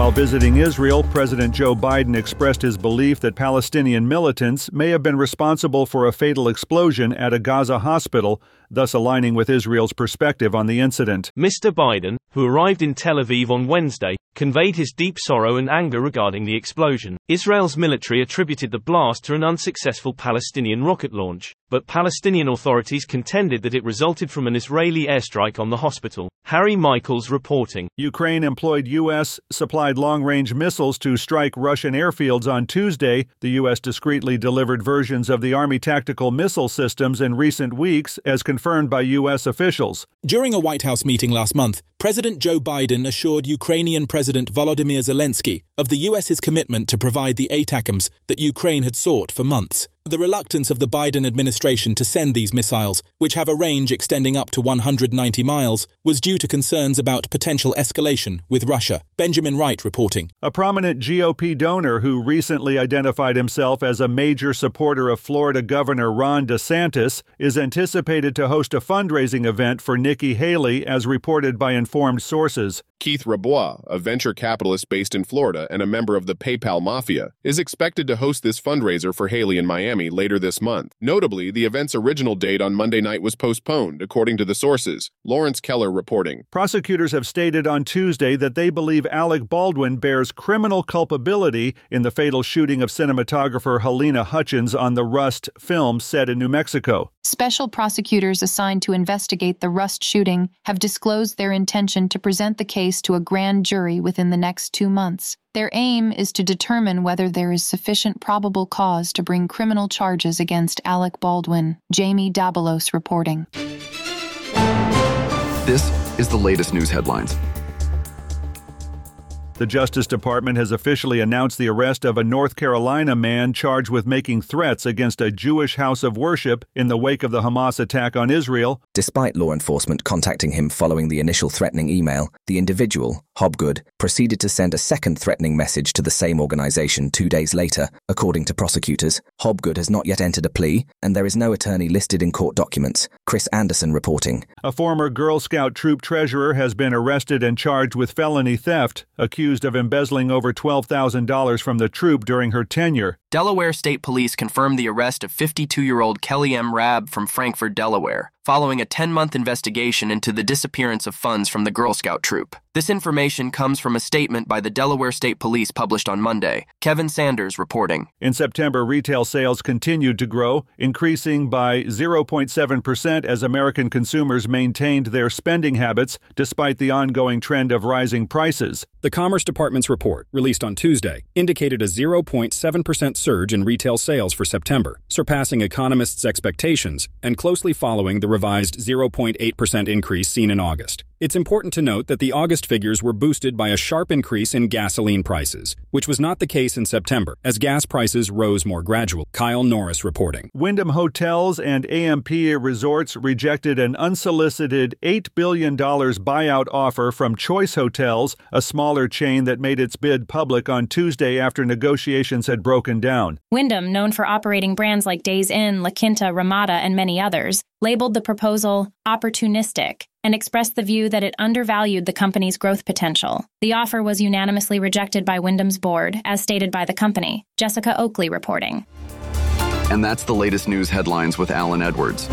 While visiting Israel, President Joe Biden expressed his belief that Palestinian militants may have been responsible for a fatal explosion at a Gaza hospital, thus aligning with Israel's perspective on the incident. Mr. Biden, who arrived in Tel Aviv on Wednesday, conveyed his deep sorrow and anger regarding the explosion. Israel's military attributed the blast to an unsuccessful Palestinian rocket launch, but Palestinian authorities contended that it resulted from an Israeli airstrike on the hospital. Harry Michaels reporting. Ukraine employed U.S. supplied long range missiles to strike Russian airfields on Tuesday. The U.S. discreetly delivered versions of the Army tactical missile systems in recent weeks, as confirmed by U.S. officials. During a White House meeting last month, President Joe Biden assured Ukrainian President Volodymyr Zelensky of the US's commitment to provide the ATACMS that Ukraine had sought for months. The reluctance of the Biden administration to send these missiles, which have a range extending up to 190 miles, was due to concerns about potential escalation with Russia. Benjamin Wright reporting. A prominent GOP donor who recently identified himself as a major supporter of Florida Governor Ron DeSantis is anticipated to host a fundraising event for Nikki Haley, as reported by informed sources. Keith Rabois, a venture capitalist based in Florida and a member of the PayPal Mafia, is expected to host this fundraiser for Haley in Miami later this month. Notably, the event's original date on Monday night was postponed, according to the sources. Lawrence Keller reporting. Prosecutors have stated on Tuesday that they believe Alec Baldwin bears criminal culpability in the fatal shooting of cinematographer Halyna Hutchins on the Rust film set in New Mexico. Special prosecutors assigned to investigate the Rust shooting have disclosed their intention to present the case to a grand jury within the next two months. Their aim is to determine whether there is sufficient probable cause to bring criminal charges against Alec Baldwin. Jamie Dabalos reporting. This is the latest news headlines. The Justice Department has officially announced the arrest of a North Carolina man charged with making threats against a Jewish house of worship in the wake of the Hamas attack on Israel. Despite law enforcement contacting him following the initial threatening email, the individual, Hobgood, proceeded to send a second threatening message to the same organization two days later. According to prosecutors, Hobgood has not yet entered a plea, and there is no attorney listed in court documents. Chris Anderson reporting. A former Girl Scout troop treasurer has been arrested and charged with felony theft, accused of embezzling over $12,000 from the troop during her tenure. Delaware State Police confirmed the arrest of 52 year old Kelly M. Rabb from Frankfort, Delaware, following a 10 month investigation into the disappearance of funds from the Girl Scout troop. This information comes from a statement by the Delaware State Police published on Monday. Kevin Sanders reporting. In September, retail sales continued to grow, increasing by 0.7% as American consumers maintained their spending habits despite the ongoing trend of rising prices. The Commerce Department's report, released on Tuesday, indicated a 0.7% surge in retail sales for September, surpassing economists' expectations and closely following the revised 0.8% increase seen in August. It's important to note that the August figures were boosted by a sharp increase in gasoline prices, which was not the case in September, as gas prices rose more gradual. Kyle Norris reporting. Wyndham Hotels and AMP Resorts rejected an unsolicited $8 billion buyout offer from Choice Hotels, a smaller chain that made its bid public on Tuesday after negotiations had broken down. Wyndham, known for operating brands like Days Inn, La Quinta, Ramada, and many others, labeled the proposal opportunistic and expressed the view that it undervalued the company's growth potential. The offer was unanimously rejected by Wyndham's board, as stated by the company. Jessica Oakley reporting. And that's the latest news headlines with Allen Edwards.